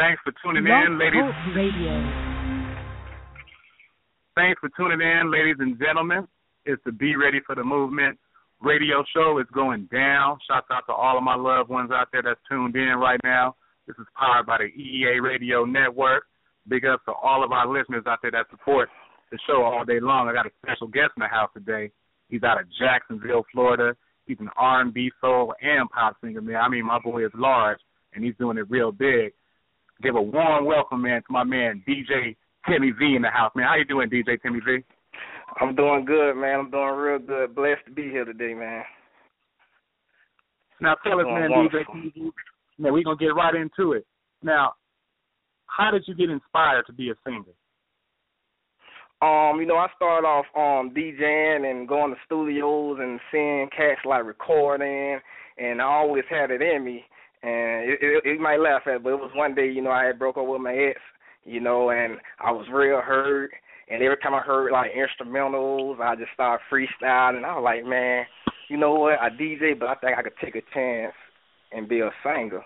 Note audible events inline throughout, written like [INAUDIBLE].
Thanks for tuning in, ladies. Radio. Thanks for tuning in, ladies and gentlemen. It's the Be Ready for the Movement radio show. It's going down. Shouts out to all of my loved ones out there that's tuned in right now. This is powered by the EEA Radio Network. Big up to all of our listeners out there that support the show all day long. I got a special guest in the house today. He's out of Jacksonville, Florida. He's an R&B, soul, and pop singer, man. I mean, my boy is large, and he's doing it real big. Give a warm welcome, man, to my man DJ Timmy V in the house, man. How you doing, DJ Timmy V? I'm doing good, man. I'm doing real good. Blessed to be here today, man. Now tell us, man, wonderful. DJ Timmy V. Now we're gonna get right into it. Now, how did you get inspired to be a singer? Um, you know, I started off um DJing and going to studios and seeing cats like recording, and I always had it in me. And it, it, it might laugh at, but it was one day, you know, I had broke up with my ex, you know, and I was real hurt. And every time I heard like instrumentals, I just started freestyling. And I was like, man, you know what? I DJ, but I think I could take a chance and be a singer.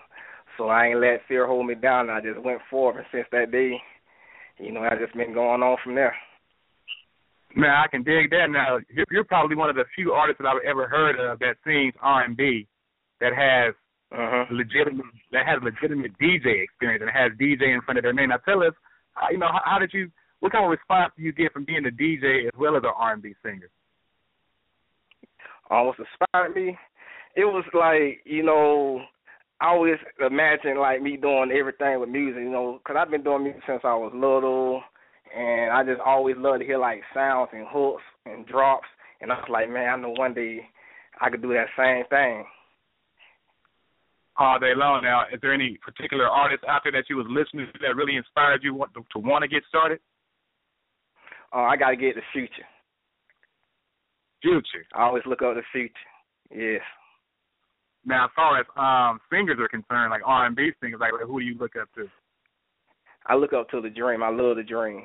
So I ain't let fear hold me down. And I just went forward. And since that day, you know, I just been going on from there. Now I can dig that. Now you're, you're probably one of the few artists that I've ever heard of that sings R&B that has Uh-huh. legitimate that has legitimate DJ experience and has DJ in front of their name. Now tell us, how, you know, how, how did you? What kind of response do you get from being a DJ as well as an R&B singer? almost inspired me. It was like you know, I always imagined like me doing everything with music, you know, because I've been doing music since I was little, and I just always loved to hear like sounds and hooks and drops, and I was like, man, I know one day I could do that same thing. All day long. Now, is there any particular artist out there that you was listening to that really inspired you want to, to want to get started? Uh, I got to get the future. Future. I always look up the future. Yes. Now, as far as um singers are concerned, like R and B singers, like who do you look up to? I look up to the dream. I love the dream.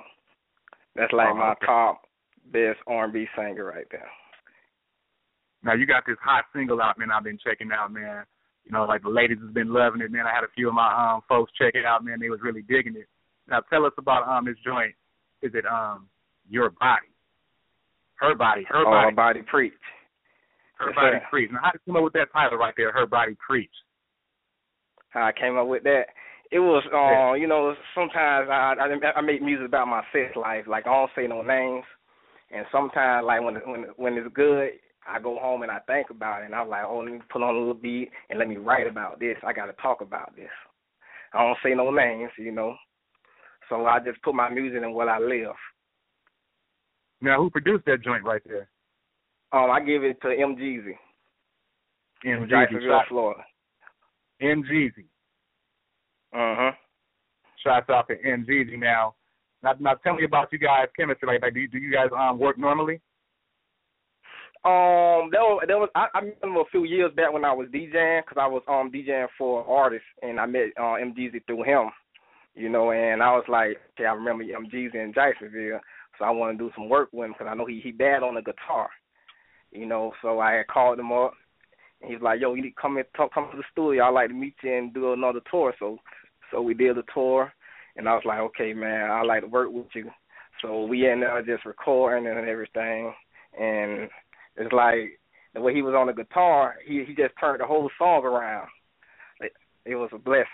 That's like Oh, my okay. top best R&B singer right there. Now you got this hot single out, man. I've been checking out, man. You know, like the ladies has been loving it, man. I had a few of my um folks check it out, man. They was really digging it. Now tell us about um this joint. Is it um your body? Her body, her oh, body, her body preach. her yes, body sir. preach. Now how did you come up with that title right there? Her body preach. how I came up with that. It was, uh, you know, sometimes I, I I make music about my sex life. Like I don't say no names, and sometimes like when when when it's good, I go home and I think about it, and I'm like, oh, let me put on a little beat and let me write about this. I got to talk about this. I don't say no names, you know. So I just put my music in what I live. Now who produced that joint right there? Um, I give it to M Jeezy, M. Jeezy. Jacksonville, Shout- Florida. M. Jeezy. Uh huh. Shouts out to M. Jeezy. Now, now, now tell me about you guys' chemistry. Like, like do you, do you guys um work normally? Um, there was, there was I, I him a few years back when I was DJing because I was um DJing for artists and I met uh, M Jeezy through him, you know, and I was like, okay, I remember M Jeezy in Jacksonville, so I want to do some work with him because I know he he bad on the guitar, you know, so I had called him up and he's like, yo, you need to come in, talk, come to the studio. I'd like to meet you and do another tour. So, so we did the tour, and I was like, okay, man, I'd like to work with you. So we ended up just recording and everything, and it's like the way he was on the guitar, he he just turned the whole song around. It, it was a blessing.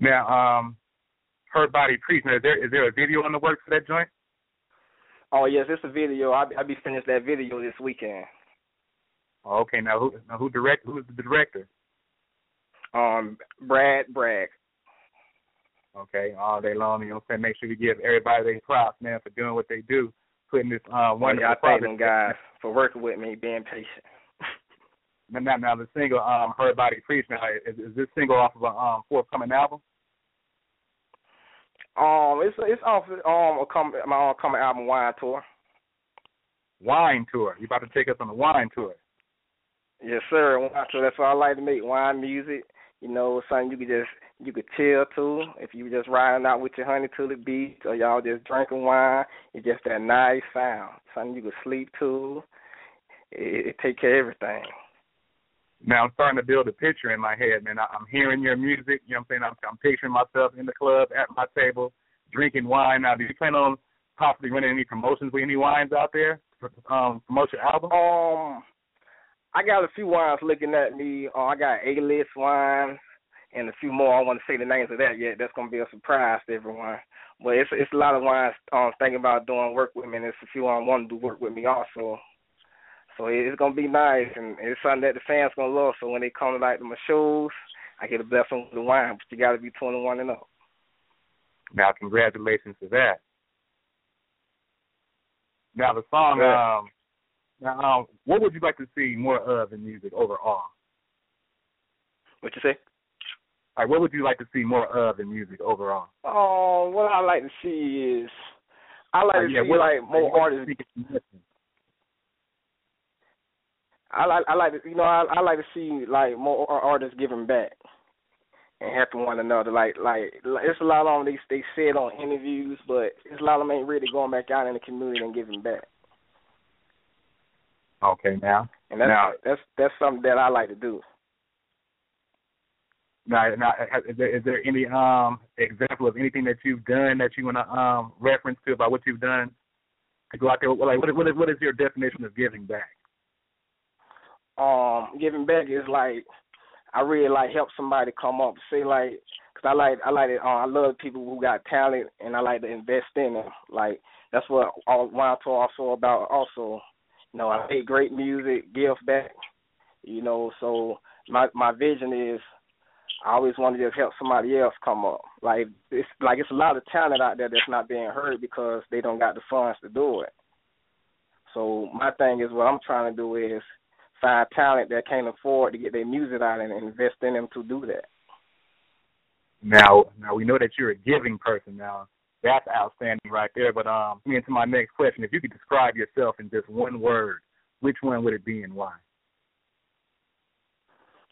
Now, um, her body preach. Now, is there is there a video on the works for that joint? Oh yes, it's a video. I'll, I'll be finished that video this weekend. Oh, okay. Now, who now who direct? Who's the director? Um, Brad Bragg. Okay, all day long. You know, what I'm saying make sure you give everybody their props, man, for doing what they do, putting this uh, One I thank them guys for working with me, being patient. [LAUGHS] Now, now, now the single, um, her body preach. Now, is, is this single off of a um forthcoming album? Um, it's it's off um a come my upcoming album Wine Tour. Wine tour. You about to take us on a wine tour? Yes, sir. Wine tour. That's what I like to make. Wine music. You know, something you can just you could chill to. If you just riding out with your honey to the beach, or y'all just drinking wine, it's just that nice sound. Something you could sleep to. It, it take care of everything. Now I'm starting to build a picture in my head, man. I, I'm hearing your music. You know what I'm saying? I'm, I'm picturing myself in the club at my table, drinking wine. Now, do you plan on possibly running any promotions with any wines out there? Um, promote your album? Um, I got a few wines looking at me. Uh, I got A-list wines and a few more. I don't want to say the names of that yet. That's gonna be a surprise to everyone. But it's it's a lot of wines um thinking about doing work with me, and it's a few um want to do work with me also. So it's gonna be nice, and it's something that the fans gonna love. So when they come to like my shows, I get a blessing with the wine, but you got to be 21 and up. Now, congratulations to that. Now the song, yeah. um, now um, what would you like to see more of in music overall? What you say? Like, what would you like to see more of in music overall? Oh, what I like to see is I like Uh, to yeah, see like more artists. you think is? I like I like to, you know I I like to see like more artists giving back and helping one another. Like like it's a lot of them they they say it on interviews, but it's a lot of them ain't really going back out in the community and giving back. Okay, now, And that's Now- that's that's something that I like to do. Now, now, is there, is there any um example of anything that you've done that you want to um reference to about what you've done to go out there? Like, what what is, what is your definition of giving back? um giving back is like I really like help somebody come up. Say like, cause I like I like it. Uh, I love people who got talent, and I like to invest in them. Like that's what all Wine Tour also about. Also, you know, I make great music, give back. You know, so my my vision is I always want to just help somebody else come up. Like it's like it's a lot of talent out there that's not being heard because they don't got the funds to do it. So my thing is what I'm trying to do is find talent that can't afford to get their music out and invest in them to do that. Now, now we know that you're a giving person. Now, that's outstanding right there. But um, me into my next question. If you could describe yourself in just one word, which one would it be and why?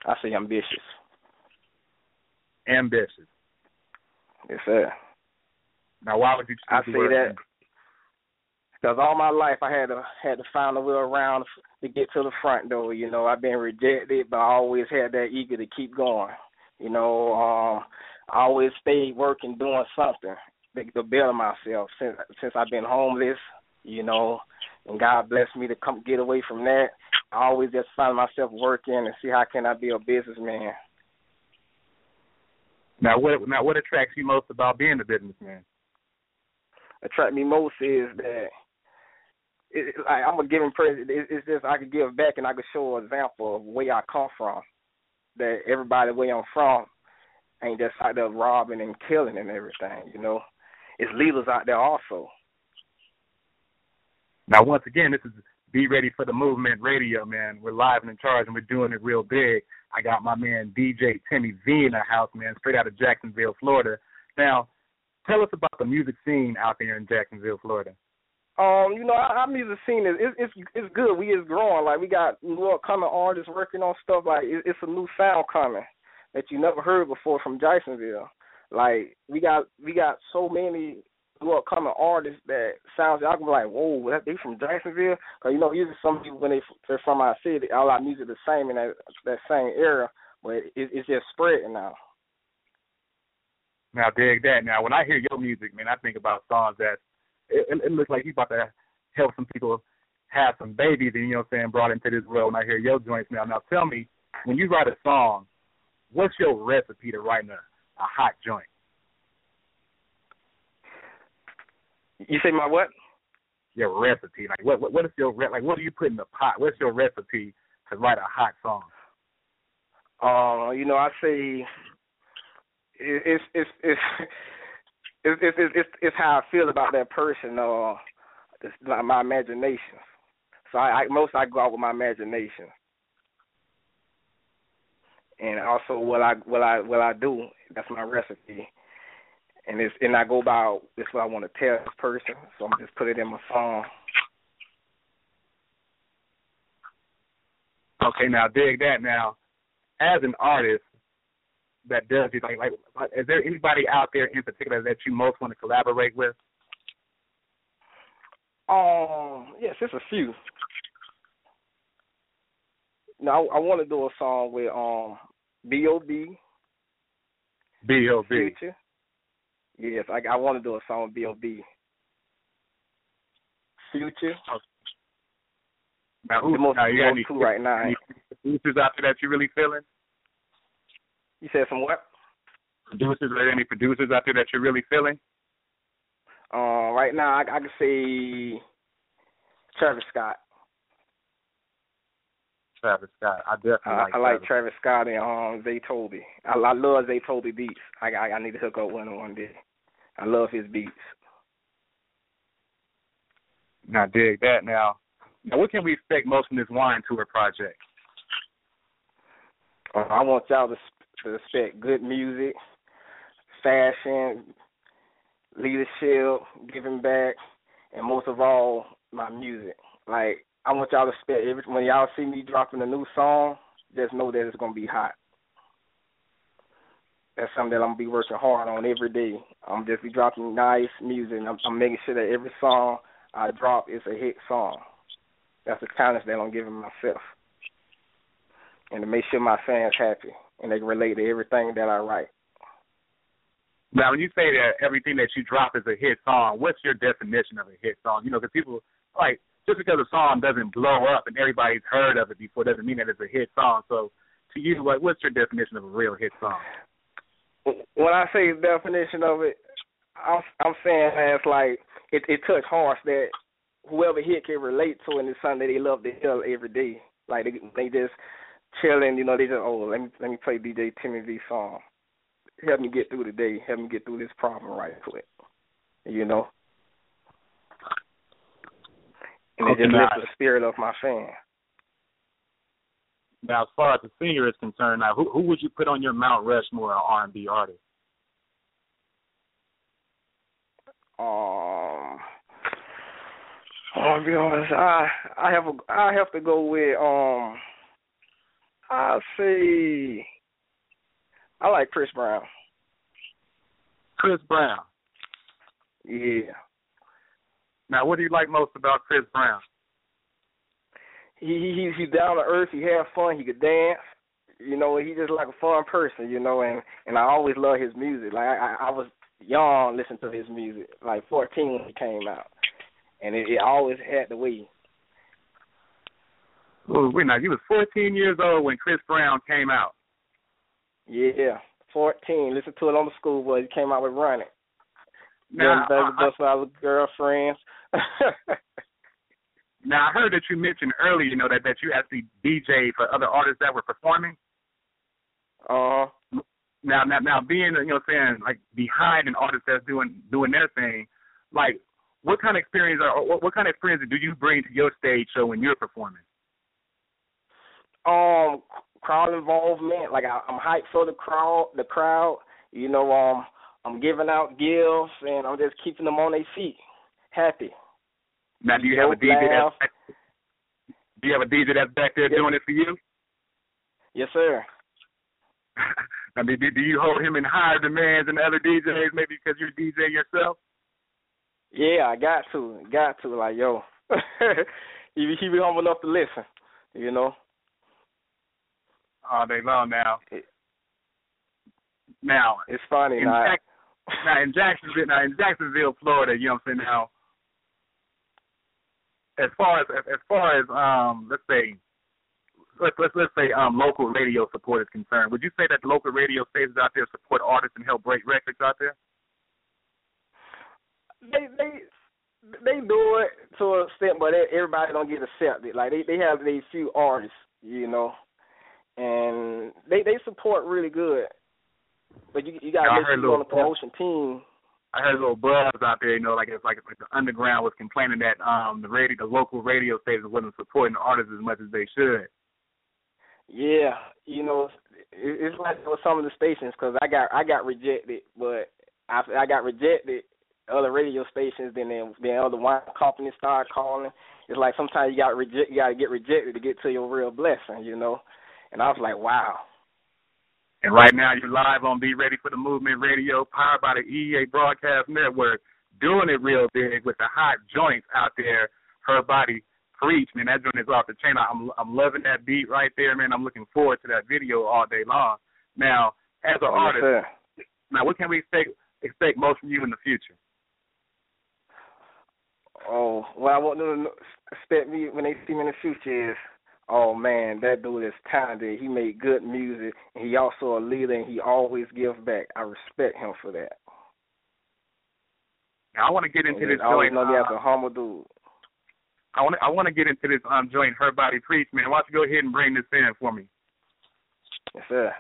I say ambitious. Ambitious. Yes, sir. Now, why would you I say that because all my life I had to had to find a way around to get to the front door. You know, I've been rejected, but I always had that eager to keep going. You know, um, I always stayed working, doing something to, to better myself. Since since I've been homeless, you know, and God blessed me to come get away from that. I always just find myself working and see how can I be a businessman. Now, what now what attracts you most about being a businessman? attract me most is that it, like I'm a giving person. It, it's just I could give back and I could show an example of where I come from. That everybody where I'm from ain't just out there robbing and killing and everything. You know, it's leaders out there also. Now, once again, this is Be Ready for the Movement Radio, man. We're live and in charge, and we're doing it real big. I got my man DJ Timmy V in the house, man, straight out of Jacksonville, Florida. Now, tell us about the music scene out there in Jacksonville, Florida. Um, you know, our, music scene is it's it's it's good. We is growing. Like we got new upcoming artists working on stuff. Like it, it's a new sound coming that you never heard before from Jacksonville. Like we got we got so many new upcoming artists that sounds. I can be like, whoa, that they from Jacksonville? Cause you know usually some people when they they're from our city, all our music the same in that that same era, but it, it's just spreading now. Now, dig that. Now, when I hear your music, man, I think about songs that it, it, it looks like you about to help some people have some babies, and you know what I'm saying, brought into this world. When I hear your joints now, now tell me, when you write a song, what's your recipe to writing a, a hot joint? You say my what? Your recipe. Like what? What, what is your re- like? What do you put in the pot? What's your recipe to write a hot song? Uh, you know, I say it's it's it's it's it's it's, it's, how I feel about that person. Uh, it's my imagination. So I, I most I go out with my imagination, and also what I what I what I do. That's my recipe and it's and I go by this what I want to tell this person. So I'm just put it in my song. Okay, now dig that. Now, as an artist that does it, like, like, is there anybody out there in particular that you most want to collaborate with? Um, yes, it's a few. no, I, I want to do a song with um B.O.B. B.O.B. Future. Yes, I I want to do a song with B.O.B. Future. Now, who, the most now, you got any, two right now. any producers out there that you really feeling? You said some what? Producers, are there any producers out there that you're really feeling? Uh, right now, I, I can say Travis Scott. Travis Scott. I definitely I, like. I like Travis. Travis Scott and um Zaytoven. I, I love Zaytoven beats. I, I I need to hook up with him one day. I love his beats. Now dig that. Now, now what can we expect most from this wine tour project? Uh, I want y'all to, to expect good music, fashion, leadership, giving back, and most of all, my music. Like I want y'all to expect every when y'all see me dropping a new song, just know that it's gonna be hot. That's something that I'm gonna be working hard on every day. I'm just be dropping nice music. I'm, I'm making sure that every song I drop is a hit song. That's the challenge that I'm giving myself, and to make sure my fans happy and they can relate to everything that I write. Now, when you say that everything that you drop is a hit song, what's your definition of a hit song? You know, because people like just because a song doesn't blow up and everybody's heard of it before doesn't mean that it's a hit song. So, to you, what what's your definition of a real hit song? When I say definition of it, I'm I'm saying as like it it touch hearts that whoever here can relate to and it's something that they love to hear every day. Like they they just chilling, you know, they just oh let me let me play DJ Timmy V song. Help me get through the day, help me get through this problem right quick. You know? And it just now- lifts the spirit of my fan. Now, as far as the singer is concerned, now who who would you put on your Mount Rushmore of R and B artist? Um, I'll be honest. I I have a I have to go with um. I'll say I like Chris Brown. Chris Brown. Yeah, Now, what do you like most about Chris Brown? he he he's down to earth. He have fun. He could dance. You know, he's just like a fun person. You know, and and I always love his music. Like I I was young listening to his music, like 14 when he came out, and it, it always had the way. Oh, wait, now you was 14 years old when Chris Brown came out. Yeah, 14. Listen to it on the school bus. He came out with Run It. Now, I, baby out girlfriends. [LAUGHS] now I heard that you mentioned earlier, you know, that that you actually DJ for other artists that were performing. uh Now, now, now, being you know, saying like behind an artist that's doing doing their thing, like what kind of experience or what, what kind of experience do you bring to your stage show when you're performing? um crowd involvement. Like I, I'm hyped for the crowd. The crowd. You know, um, I'm giving out gifts and I'm just keeping them on their feet, happy. Now, do you have a DJ laugh. that's do you have a DJ that's back there Yes. doing it for you? Yes, sir. [LAUGHS] I mean, do, do you hold him in higher demands than other DJs, maybe because you're DJ yourself? Yeah, I got to, got to. Like yo, [LAUGHS] he be- he be humble enough to listen. You know. All day long now. It- Now, It's funny. in, Now, now in Jacksonville, now in Jacksonville, Florida, you know what I'm saying. Now, as far as as far as um, let's say, let's let's let's say um, local radio support is concerned, would you say that the local radio stations out there support artists and help break records out there? they they they do it to an extent, but everybody don't get accepted. Like they they have these few artists, you know, and they they support really good. But you you gotta make sure on the promotion team. I heard a little buzz out there, you know, like it's like, like the underground was complaining that um the radio, the local radio stations wasn't supporting the artists as much as they should. Yeah, you know, it, it's like with some of the stations because I got I got rejected, but after I got rejected, other radio stations, then then, then other wine companies started calling. It's like sometimes you got reject, you got to get rejected to get to your real blessing, you know. And I was like, wow. And right now you're live on Be Ready for the Movement Radio, powered by the EA Broadcast Network, doing it real big with the hot joints out there. Her body Preach, man, that joint is off the chain. I'm I'm loving that beat right there, man. I'm looking forward to that video all day long. Now, as an artist, yes, now what can we expect expect most from you in the future? Oh, well, I want them to expect me when they see me in the future is, oh man, that dude is talented. He made good music, and he also a leader, and he always gives back. I respect him for that. Now, I want to get into And this joint. know me as uh, a humble dude. I want to, I want to get into this um joint. Her body preach, man. Why don't you go ahead and bring this in for me? Yes, sir.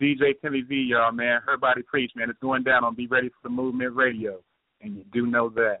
DJ Timmy V, y'all, man. Her body preach, man. It's going down on Be Ready for the Movement Radio, and you do know that.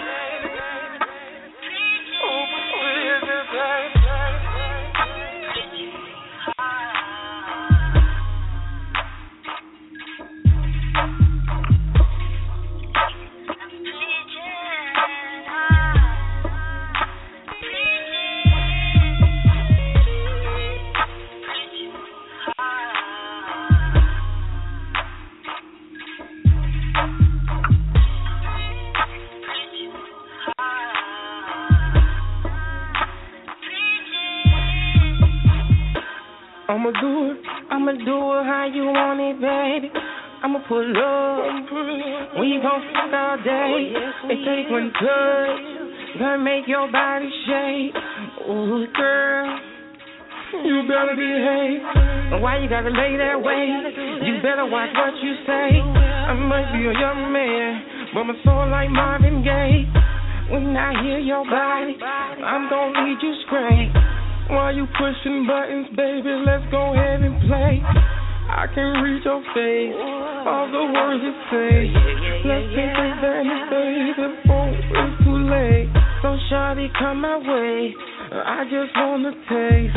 I'ma pull we gon' fuck all day. It take one touch, gonna make your body shake. Ooh, girl, you better behave. Why you gotta lay that way? You better watch what you say. I might be a young man, but my soul like Marvin Gaye. When I hear your body, I'm gonna you straight. While you pushing buttons, baby, let's go ahead and play. I can read your face, all the words you say. Let's take advantage, baby, before it's too late. So shawty, come my way. I just wanna taste.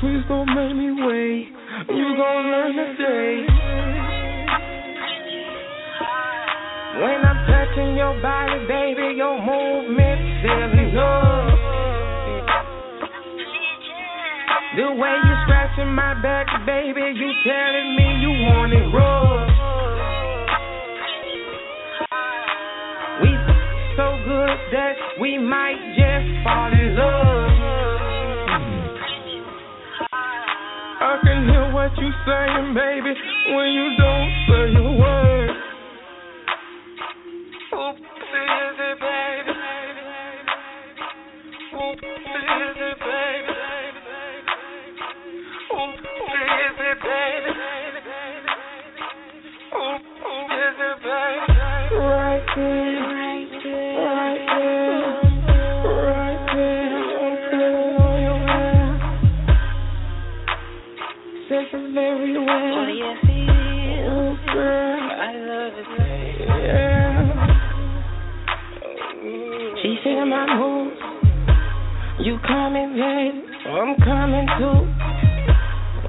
Please don't make me wait. You gon' learn today. When I'm touching your body, baby, your movement feeling up. The way you my back, baby, you telling me you want it rough. We so good that we might just fall in love. I can hear what you saying, baby, when you don't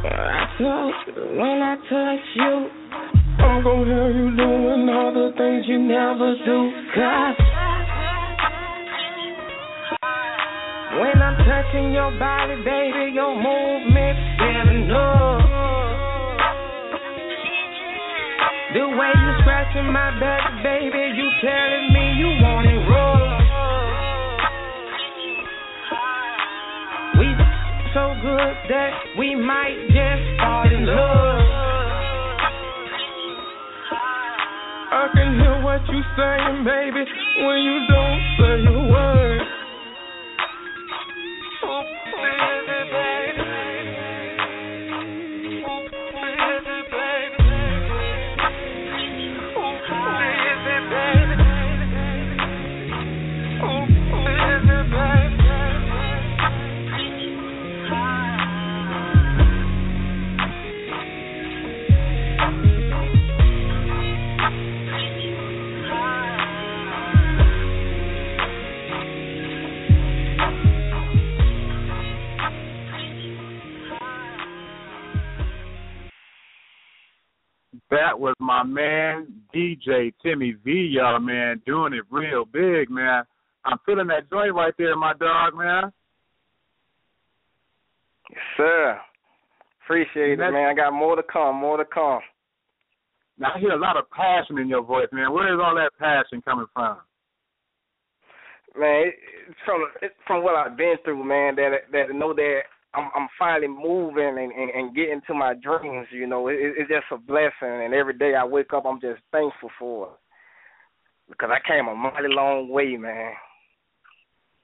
I touch when I touch you. I'm gonna have you doing all the things you never do. Cause when I'm touching your body, baby, your movement feeling up. The way you scratching my back, baby, you telling me good that we might just fall in love. I can hear what you saying, baby, when you don't say a word. My man DJ Timmy V, y'all man, doing it real big, man. I'm feeling that joy right there, my dog, man. Yes, sir. Appreciate it, man. I got more to come, more to come. Now I hear a lot of passion in your voice, man. Where is all that passion coming from? Man, it's from it's from what I've been through, man. That that know that I'm I'm finally moving and, and and getting to my dreams. You know, it, it's just a blessing, and every day I wake up, I'm just thankful for it because I came a mighty long way, man.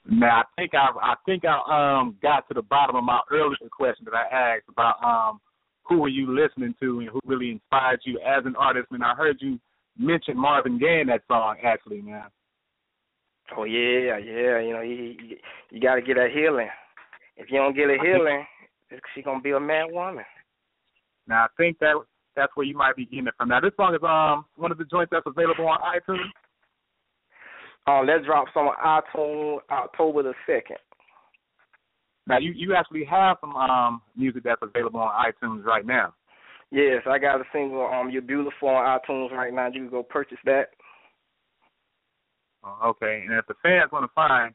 Now I think I I think I um got to the bottom of my earlier question that I asked about um who were you listening to and who really inspired you as an artist. And I heard you mention Marvin Gaye in that song, actually, man. Oh yeah, yeah. You know, you you, you got to get that healing. If you don't get a healing, she gonna be a mad woman. Now I think that that's where you might be getting it from. Now this song is um one of the joints that's available on iTunes. Um, that drops on iTunes October the second. Now you you actually have some um music that's available on iTunes right now. Yes, I got a single um You're Beautiful on iTunes right now. You can go purchase that. Uh, okay, and if the fans want to find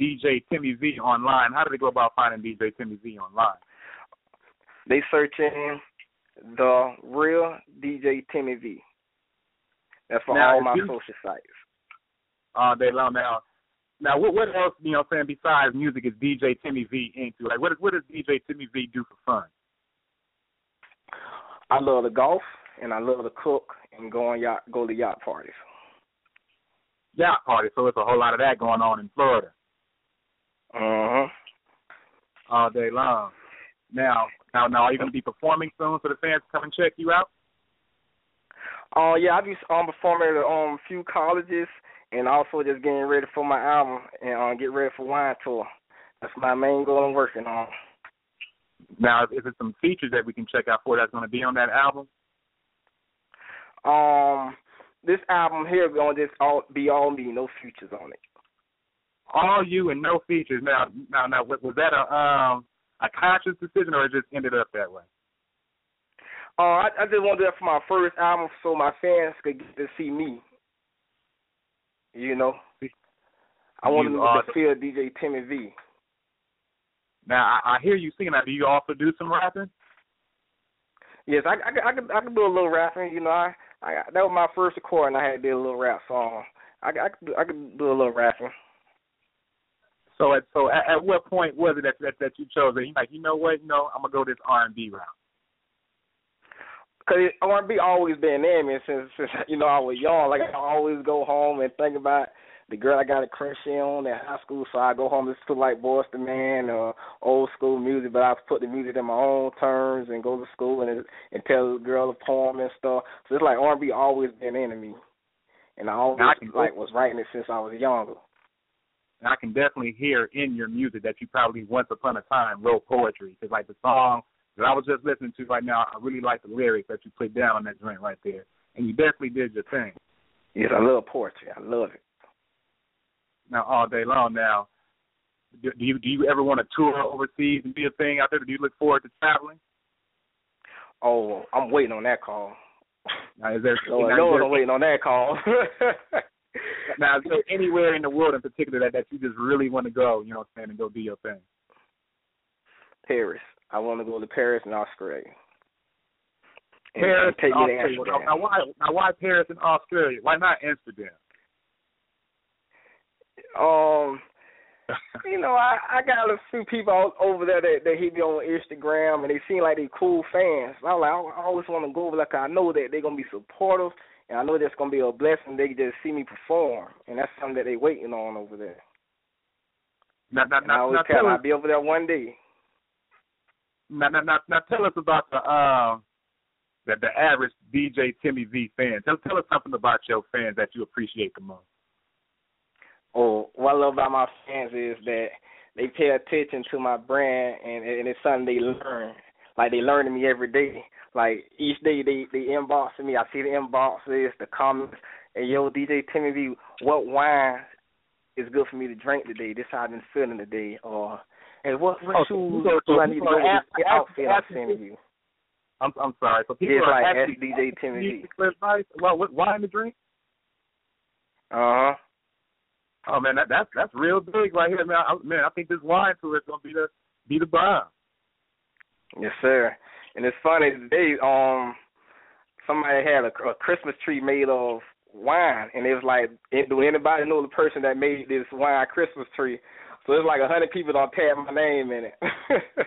DJ Timmy V online, how do they go about finding DJ Timmy V online? They search in the real DJ Timmy V. That's for now, all my you, social sites. All day long now. Now, what what else you know? Saying besides music, is DJ Timmy V into? Like, what what does DJ Timmy V do for fun? I love to golf and I love to cook and go on yacht go to yacht parties. Yacht parties, so it's a whole lot of that going on in Florida. Uh huh. All day long. Now, now, now, are you going to be performing soon so the fans to come and check you out? Oh uh, yeah, I be um performing at um a few colleges and also just getting ready for my album and uh, get ready for wine tour. That's my main goal I'm working on. Now, is it some features that we can check out for that's going to be on that album? Um, this album here going to just all be all me, no features on it. All you and no features. Now, now, now, was that a um a conscious decision or it just ended up that way? Uh, I, I just wanted that for my first album so my fans could get to see me. You know, I wanted them to feel DJ Timmy V. Now I, I hear you singing. Now, do you also do some rapping? Yes, I I, I can I can do a little rapping. You know, I, I that was my first recording. I had to do a little rap song. I I could do, I could do a little rapping. So at so at, at what point was it that that, that you chose that you like you know what know I'm gonna go this R and B route? Cause R and B always been in me since since you know I was young. Like I always go home and think about the girl I got a crush on in high school, so I go home and listen to like Boyz II Men or old school music, but I put the music in my own terms and go to school and and tell the girl a poem and stuff. So it's like R and B always been into me, and I always I like was writing it since I was younger. I can definitely hear in your music that you probably once upon a time wrote poetry because like the song that I was just listening to right now, I really like the lyrics that you put down on that joint right there, and you definitely did your thing. Yes, I love poetry. I love it now all day long. Now, do, do you do you ever want to tour overseas and be a thing out there? Do you look forward to traveling? Oh, I'm waiting on that call. Now, is there? no, now, no, there, I'm waiting on that call. [LAUGHS] [LAUGHS] now, is there anywhere in the world in particular that, that you just really want to go? You know, what I'm saying, and go do your thing. Paris. I want to go to Paris and Australia. And, Paris, and take and Australia. Now, now, why? Now, why Paris and Australia? Why not Amsterdam? Um, you know, I I got a few people over there that that hit me on Instagram, and they seem like they cool fans. I like, I always want to go over there. Cause I know that they're gonna be supportive, and I know that's gonna be a blessing. They just see me perform, and that's something that they waiting on over there. Now, now, and I always now, tell them I'll be over there one day. Now, now, now, now, tell us about the um the the average DJ Timmy V fan. Tell tell us something about your fans that you appreciate the most or what I love about my fans is that they pay attention to my brand and and it's something they learn. Like they learning me every day. Like each day they they inbox me. I see the inboxes, the comments. And yo, DJ Timmy V, what wine is good for me to drink today? This how I've been feeling today. Or hey, what what oh, shoes so, so, do I need to go with this outfit I'm sending you? I'm I'm sorry. So people it's are like actually SDJ Timmy for advice. Well, what wine to drink? Uh huh. Oh man, that that's that's real big right here, man. I, man, I think this wine tour is gonna be the be the bomb. Yes, sir. And it's funny today. Um, somebody had a, a Christmas tree made of wine, and it was like, do anybody know the person that made this wine Christmas tree? So it's like a hundred people don't tag my name in it. [LAUGHS]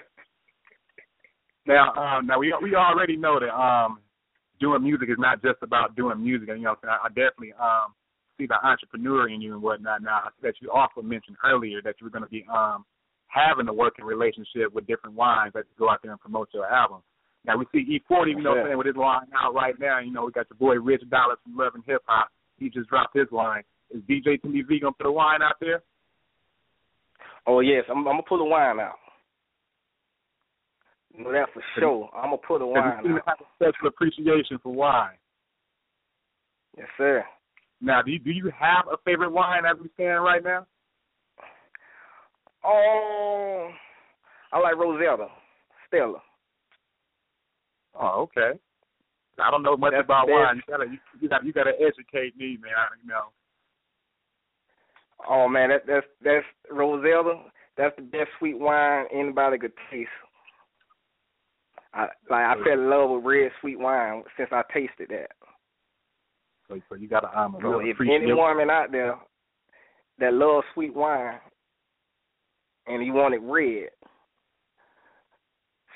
now, um, now we we already know that um, doing music is not just about doing music. And you know, I, I definitely um see the entrepreneur in you and whatnot. Now that you also mentioned earlier that you were going to be um having a working relationship with different wines that go out there and promote your album. Now we see E-40, you know, I'm saying with his line out right now. You know, we got your boy Rich Dollaz from Love and Hip Hop. He just dropped his line. Is DJ Timmy V gonna put a wine out there? Oh yes, I'm, I'm gonna put a wine out. Know that for sure. I'm gonna put a wine you out. have a special appreciation for wine. Yes, sir. Now, do you, do you have a favorite wine as we stand right now? Oh, I like Rosetta, Stella. Oh, okay. I don't know much That's about wine. You gotta you, you gotta you gotta educate me, man. You know. Oh man, that that's that's Rosella. That's the best sweet wine anybody could taste. I like I fell in love with red sweet wine since I tasted that. So, so you gotta um So if any woman out there that loves sweet wine and you want it red,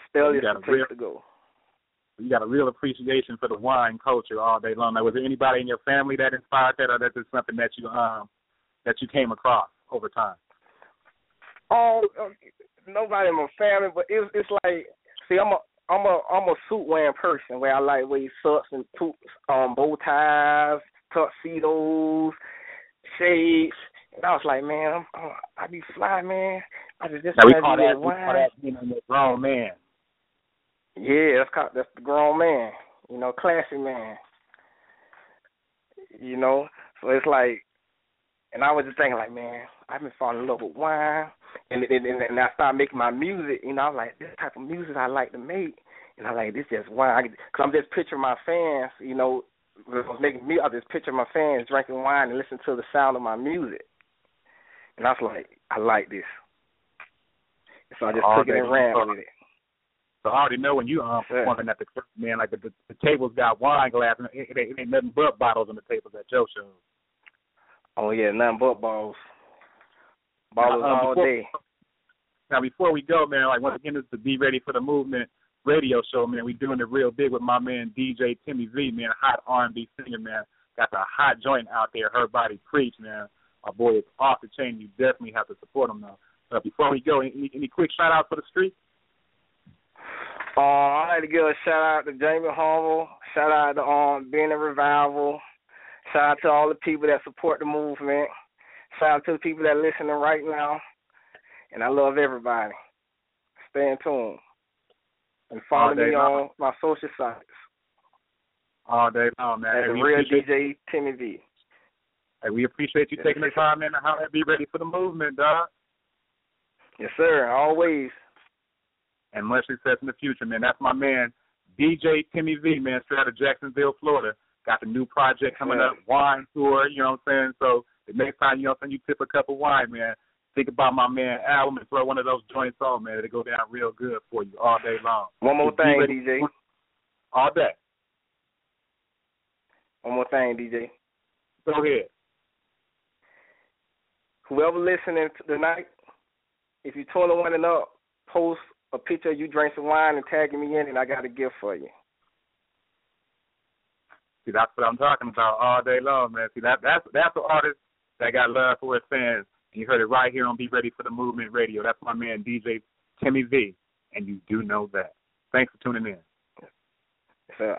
Stella You got the a place real- to go. you got a real appreciation for the wine culture all day long. Now, was there anybody in your family that inspired that, or that is something that you um that you came across over time? Oh, uh, nobody in my family, but it's it's like see, I'm a I'm a I'm a suit wearing person where I like wear suits and tu- um bow ties, tuxedos, shades. And I was like, man, I'm, I'm I be fly, man. I just just Now we to call that we wine. call that a grown man. Yeah, that's called, that's the grown man, you know, classy man. You know, so it's like, and I was just thinking like, man, I've been falling in love with wine, and and, and, and I started making my music. You know, I'm like, this type of music I like to make, and I like this just wine. Cause I'm just picturing my fans, you know, making me. I just picture my fans drinking wine and listening to the sound of my music, and I was like, I like this. So I just All took it and ran with it. So I already know when you um Sure. performing at the club, man, like the, the, the tables got wine glass and it, it, ain't- it ain't nothing but bottles on the tables at Joe shows. Oh yeah, nothing but balls. Balls Now, um, all before- day. Now before we go, man, like once again, this is the Be Ready for the Movement radio show, man. We doing it real big with my man DJ Timmy V, man, hot R and B singer, man. Got the hot joint out there, her body preach, man. My boy is off the chain. You definitely have to support him now. But before we go, any, any quick shout out for the street? Uh, I like to give a shout out to Jamie Humble. Shout out to um being a revival. Shout out to all the people that support the movement. Shout out to the people that are listening right now. And I love everybody. Stay in tune. And follow me long. on my social sites. All day long, man. As Hey, a real DJ Timmy V. Hey, we appreciate you taking the time, man, holler and be ready for the movement, dog. Yes, sir. Always. And much success in the future, man. That's my man, DJ Timmy V, man, straight out of Jacksonville, Florida. Got the new project coming Yeah. up, wine tour, you know what I'm saying? So the next time, you know you tip a cup of wine, man, think about my man album and throw one of those joints on, man. It'll go down real good for you all day long. One more thing, DJ. All day. One more thing, DJ. Go ahead. Whoever listening tonight, if you're 21 and up, post a picture of you drinking some wine and tagging me in, and I got a gift for you. See, that's what I'm talking about all day long, man. See, that that's that's the artist that got love for his fans. And you heard it right here on Be Ready for the Movement Radio. That's my man, DJ Timmy V. And you do know that. Thanks for tuning in. Yes, sir.